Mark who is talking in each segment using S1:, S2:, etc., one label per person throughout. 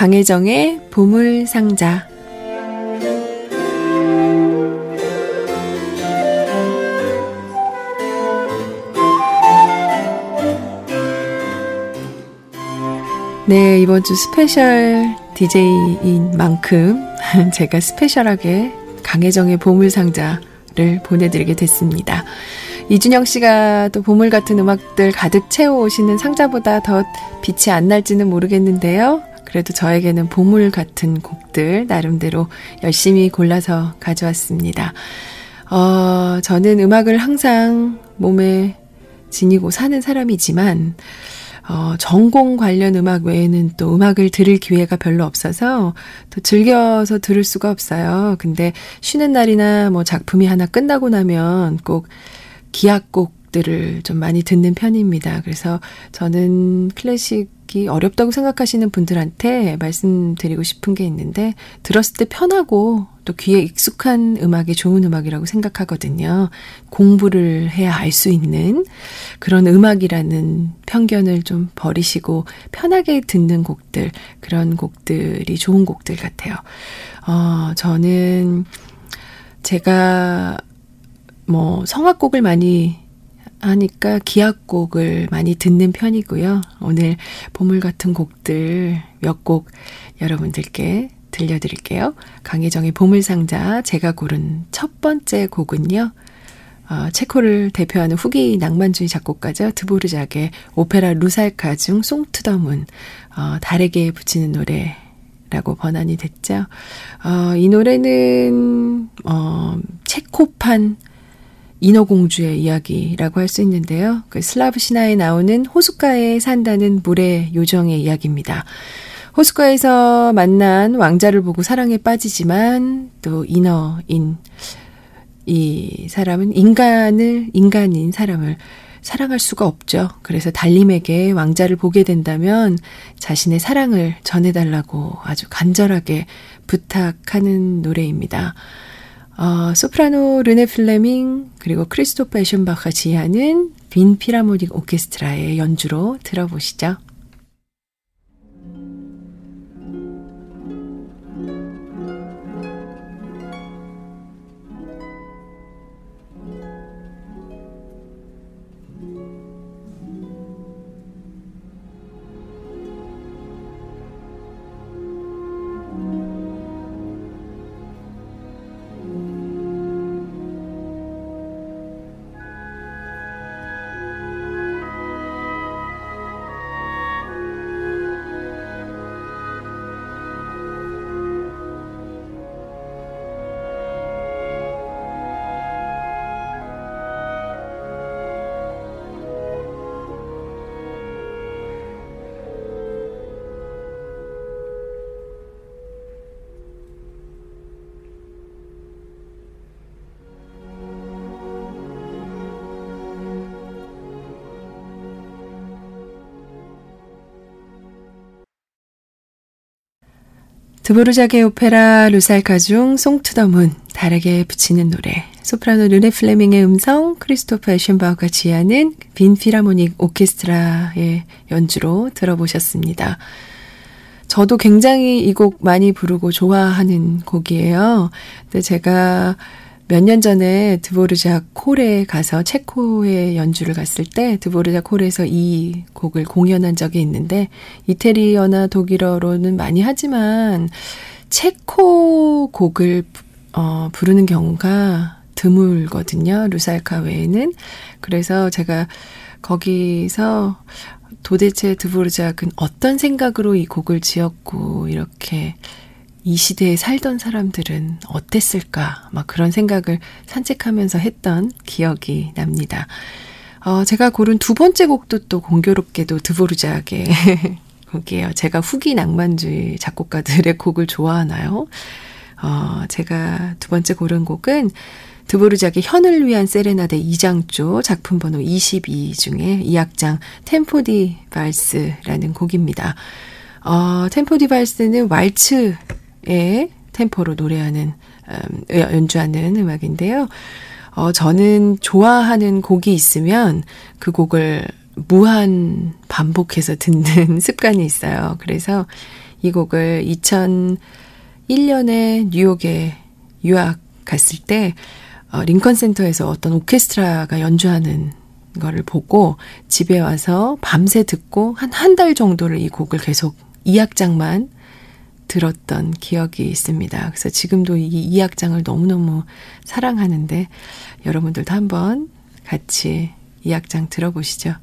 S1: 강혜정의 보물상자 네, 이번 주 special DJ인 만큼 제가 special하게 강혜정의 보물상자를 보내드리게 됐습니다. 이준영 씨가 또 보물 같은 음악들 가득 채워 오시는 상자보다 더 빛이 안 날지는 모르겠는데요. 그래도 저에게는 보물 같은 곡들 나름대로 열심히 골라서 가져왔습니다. 어, 저는 음악을 항상 몸에 지니고 사는 사람이지만, 어, 전공 관련 음악 외에는 또 음악을 들을 기회가 별로 없어서 또 즐겨서 들을 수가 없어요. 근데 쉬는 날이나 뭐 작품이 하나 끝나고 나면 꼭 기악곡 들을 좀 많이 듣는 편입니다. 그래서 저는 클래식 이 어렵다고 생각하시는 분들한테 말씀드리고 싶은 게 있는데 들었을 때 편하고 또 귀에 익숙한 음악이 좋은 음악이라고 생각하거든요. 공부를 해야 알 수 있는 그런 음악이라는 편견을 좀 버리시고 편하게 듣는 곡들, 그런 곡들이 좋은 곡들 같아요. 어, 저는 제가 뭐 성악곡을 많이 하니까 기악곡을 많이 듣는 편이고요. 오늘 보물 같은 곡들 몇 곡 여러분들께 들려드릴게요. 강혜정의 보물상자 제가 고른 첫 번째 곡은요. 어, 체코를 대표하는 후기 낭만주의 작곡가죠. 드보르작의 오페라 루살카 중 송투더문 어, 달에게 붙이는 노래 라고 번안이 됐죠. 어, 이 노래는 어, 체코판 인어공주의 이야기라고 할 수 있는데요. 그 슬라브 신화에 나오는 호숫가에 산다는 물의 요정의 이야기입니다. 호숫가에서 만난 왕자를 보고 사랑에 빠지지만 또 인어인 이 사람은 인간을 인간인 사람을 사랑할 수가 없죠. 그래서 달림에게 왕자를 보게 된다면 자신의 사랑을 전해달라고 아주 간절하게 부탁하는 노래입니다. 어, 소프라노 르네 플레밍 그리고 크리스토퍼 에션바가 지휘하는 빈 피라모닉 오케스트라의 연주로 들어보시죠. 드보르작의 오페라 루살카 중 송투더문 달에게 붙이는 노래 소프라노 르네 플레밍의 음성 크리스토퍼 에셴바우가 지휘하는 빈 피라모닉 오케스트라의 연주로 들어보셨습니다. 저도 굉장히 이 곡 많이 부르고 좋아하는 곡이에요. 근데 제가 몇 년 전에 드보르작 콜에 가서 체코의 연주를 갔을 때 드보르작 콜에서 이 곡을 공연한 적이 있는데 이태리어나 독일어로는 많이 하지만 체코 곡을 어, 부르는 경우가 드물거든요. 루살카 외에는. 그래서 제가 거기서 도대체 드보르작은 어떤 생각으로 이 곡을 지었고 이렇게 이 시대에 살던 사람들은 어땠을까? 막 그런 생각을 산책하면서 했던 기억이 납니다. 어, 제가 고른 두 번째 곡도 또 공교롭게도 드보르작의 곡이에요. 제가 후기 낭만주의 작곡가들의 곡을 좋아하나요? 어, 제가 두 번째 고른 곡은 드보르작의 현을 위한 세레나데 2장조 작품 번호 22 중에 2악장 템포디 발스라는 곡입니다. 어, 템포디 발스는 왈츠 의 템포로 노래하는 음, 연주하는 음악인데요. 어, 저는 좋아하는 곡이 있으면 그 곡을 무한 반복해서 듣는 습관이 있어요. 그래서 이 곡을 2001년에 뉴욕에 유학 갔을 때 어, 링컨 센터에서 어떤 오케스트라가 연주하는 거를 보고 집에 와서 밤새 듣고 한 한 달 정도를 이 곡을 계속 2악장만 들었던 기억이 있습니다. 그래서 지금도 이 2악장을 너무너무 사랑하는데 여러분들도 한번 같이 2악장 들어보시죠.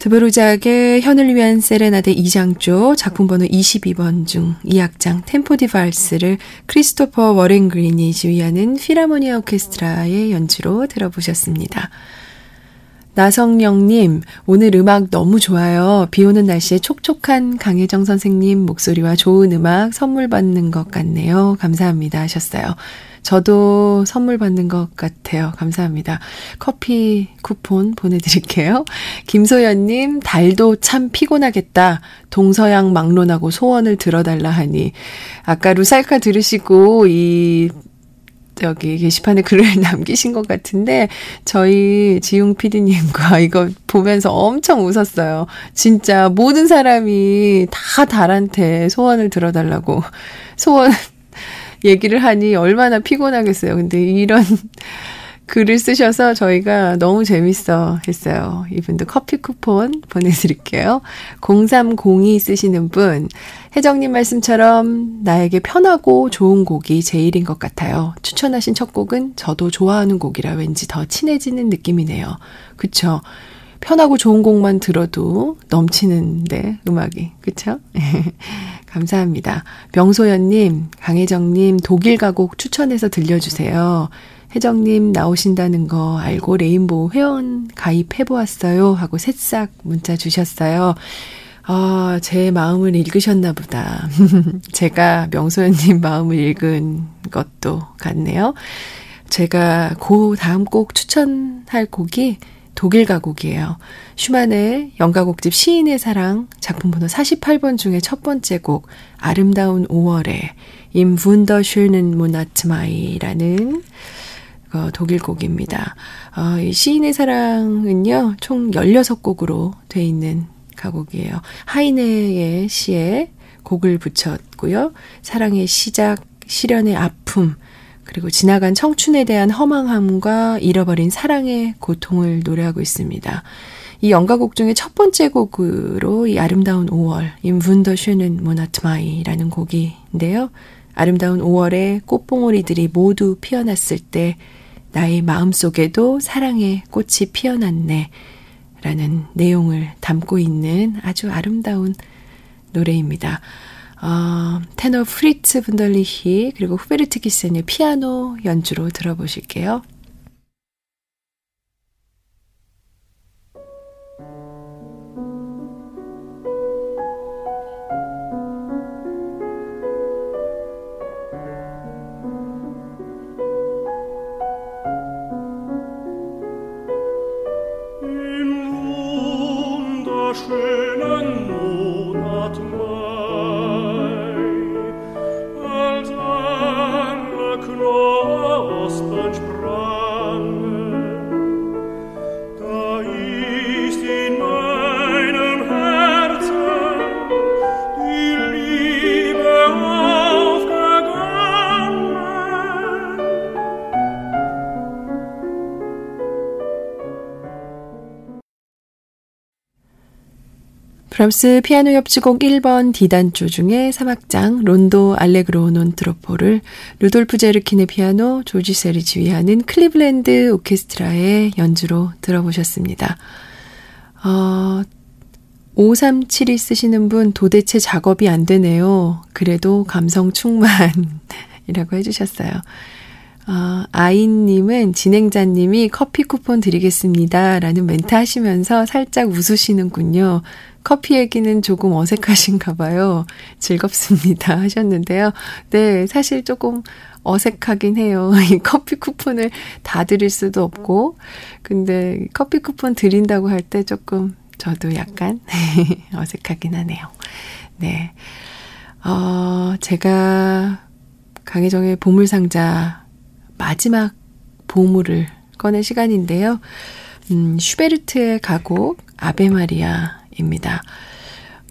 S1: 드브루작의 현을 위한 세레나데 2장조 작품 번호 22번 중 2악장 템포 디발스를 크리스토퍼 워렌 그린이 지휘하는 피라모니아 오케스트라의 연주로 들어보셨습니다. 나성영님, 오늘 음악 너무 좋아요. 비 오는 날씨에 촉촉한 강혜정 선생님 목소리와 좋은 음악 선물 받는 것 같네요. 감사합니다. 하셨어요. 저도 선물 받는 것 같아요. 감사합니다. 커피 쿠폰 보내드릴게요. 김소연님, 달도 참 피곤하겠다. 동서양 막론하고 소원을 들어달라 하니. 아까 루살카 들으시고, 이, 여기 게시판에 글을 남기신 것 같은데, 저희 지용 PD님과 이거 보면서 엄청 웃었어요. 진짜 모든 사람이 다 달한테 소원을 들어달라고. 소원, 얘기를 하니 얼마나 피곤하겠어요. 근데 이런 글을 쓰셔서 저희가 너무 재밌어 했어요. 이분도 커피 쿠폰 보내드릴게요. 0302 쓰시는 분, 혜정님 말씀처럼 나에게 편하고 좋은 곡이 제일인 것 같아요. 추천하신 첫 곡은 저도 좋아하는 곡이라 왠지 더 친해지는 느낌이네요. 그쵸? 편하고 좋은 곡만 들어도 넘치는데, 음악이. 그쵸? 감사합니다. 명소연님, 강혜정님, 독일 가곡 추천해서 들려주세요. 혜정님 나오신다는 거 알고 레인보우 회원 가입해보았어요. 하고 새싹 문자 주셨어요. 아, 제 마음을 읽으셨나 보다. 제가 명소연님 마음을 읽은 것도 같네요. 제가 그 다음 곡 추천할 곡이 독일 가곡이에요. 슈만의 연가곡집 시인의 사랑 작품 번호 48번 중에 첫 번째 곡 아름다운 5월에 임 분더슈는 모나트마이라는 어, 독일 곡입니다. 어, 이 시인의 사랑은요, 총 16곡으로 돼 있는 가곡이에요. 하이네의 시에 곡을 붙였고요. 사랑의 시작, 시련의 아픔, 그리고 지나간 청춘에 대한 허망함과 잃어버린 사랑의 고통을 노래하고 있습니다. 이 연가곡 중에 첫 번째 곡으로 이 아름다운 5월, 임분더 슈는 모나트마이라는 곡인데요. 아름다운 5월에 꽃봉오리들이 모두 피어났을 때 나의 마음속에도 사랑의 꽃이 피어났네 라는 내용을 담고 있는 아주 아름다운 노래입니다. 어, 테너 프리츠 분덜리히 그리고 후베르트 기센의 피아노 연주로 들어보실게요. 브람스 피아노 협주곡 1번 D단조 중에 3악장 론도 알레그로 논 트로포를 루돌프 제르킨의 피아노 조지 셀이 지휘하는 클리블랜드 오케스트라의 연주로 들어보셨습니다. 어, 5372 쓰시는 분 도대체 작업이 안 되네요. 그래도 감성 충만이라고 해주셨어요. 어, 아인님은 진행자님이 커피 쿠폰 드리겠습니다. 라는 멘트 하시면서 살짝 웃으시는군요. 커피 얘기는 조금 어색하신가 봐요. 즐겁습니다. 하셨는데요. 네, 사실 조금 어색하긴 해요. 이 커피 쿠폰을 다 드릴 수도 없고, 근데 커피 쿠폰 드린다고 할 때 조금 저도 약간 어색하긴 하네요. 네. 어, 제가 강혜정의 보물상자 마지막 보물을 꺼낼 시간인데요. 음, 슈베르트의 가곡 아베마리아 입니다.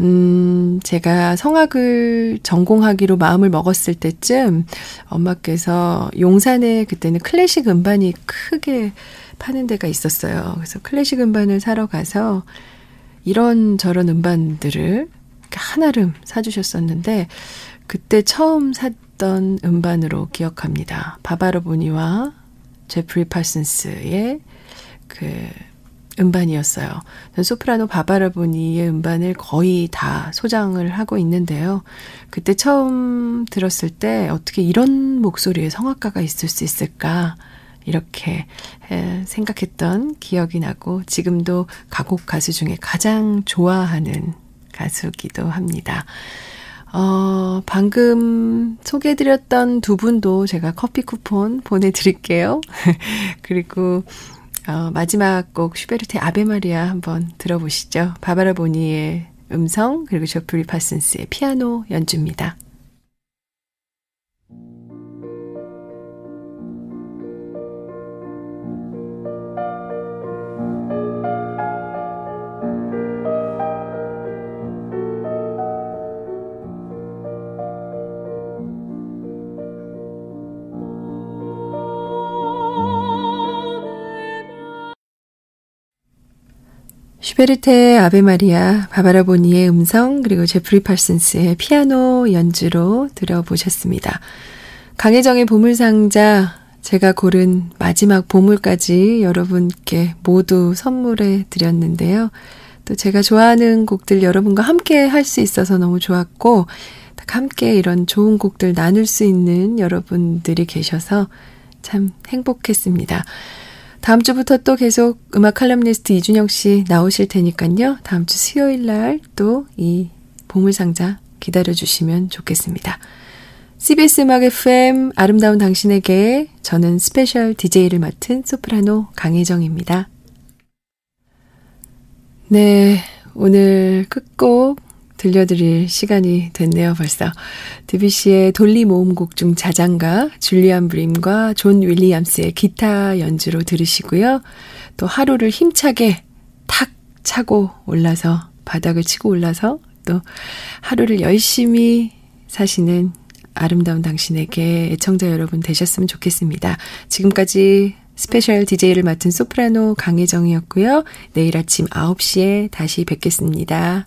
S1: 음, 제가 성악을 전공하기로 마음을 먹었을 때쯤 엄마께서 용산에 그때는 클래식 음반이 크게 파는 데가 있었어요. 그래서 클래식 음반을 사러 가서 이런 저런 음반들을 한아름 사주셨었는데 그때 처음 샀던 음반으로 기억합니다. 바바로 보니와 제프리 파슨스의 그 음반이었어요. 소프라노 바바라 보니의 음반을 거의 다 소장을 하고 있는데요. 그때 처음 들었을 때 어떻게 이런 목소리의 성악가가 있을 수 있을까? 이렇게 생각했던 기억이 나고 지금도 가곡 가수 중에 가장 좋아하는 가수기도 합니다. 어, 방금 소개해드렸던 두 분도 제가 커피 쿠폰 보내드릴게요. 그리고 어, 마지막 곡 슈베르트의 아베마리아 한번 들어보시죠. 바바라 보니의 음성 그리고 조프리 파슨스의 피아노 연주입니다. 슈베르트의 아베 마리아, 바바라 보니의 음성, 그리고 제프리 팔슨스의 피아노 연주로 들어보셨습니다. 강혜정의 보물상자, 제가 고른 마지막 보물까지 여러분께 모두 선물해 드렸는데요. 또 제가 좋아하는 곡들 여러분과 함께 할 수 있어서 너무 좋았고, 함께 이런 좋은 곡들 나눌 수 있는 여러분들이 계셔서 참 행복했습니다. 다음 주부터 또 계속 음악 칼럼니스트 이준영 씨 나오실 테니까요. 다음 주 수요일 날 또 이 보물상자 기다려주시면 좋겠습니다. CBS 음악 FM 아름다운 당신에게 저는 스페셜 DJ를 맡은 소프라노 강혜정입니다. 네, 오늘 끝곡 들려드릴 시간이 됐네요, 벌써. 드비시의 돌리 모음곡 중 자장가, 줄리안 브림과 존 윌리엄스의 기타 연주로 들으시고요. 또 하루를 힘차게 탁 차고 올라서, 바닥을 치고 올라서 또 하루를 열심히 사시는 아름다운 당신에게 애청자 여러분 되셨으면 좋겠습니다. 지금까지 스페셜 DJ를 맡은 소프라노 강혜정이었고요. 내일 아침 9시에 다시 뵙겠습니다.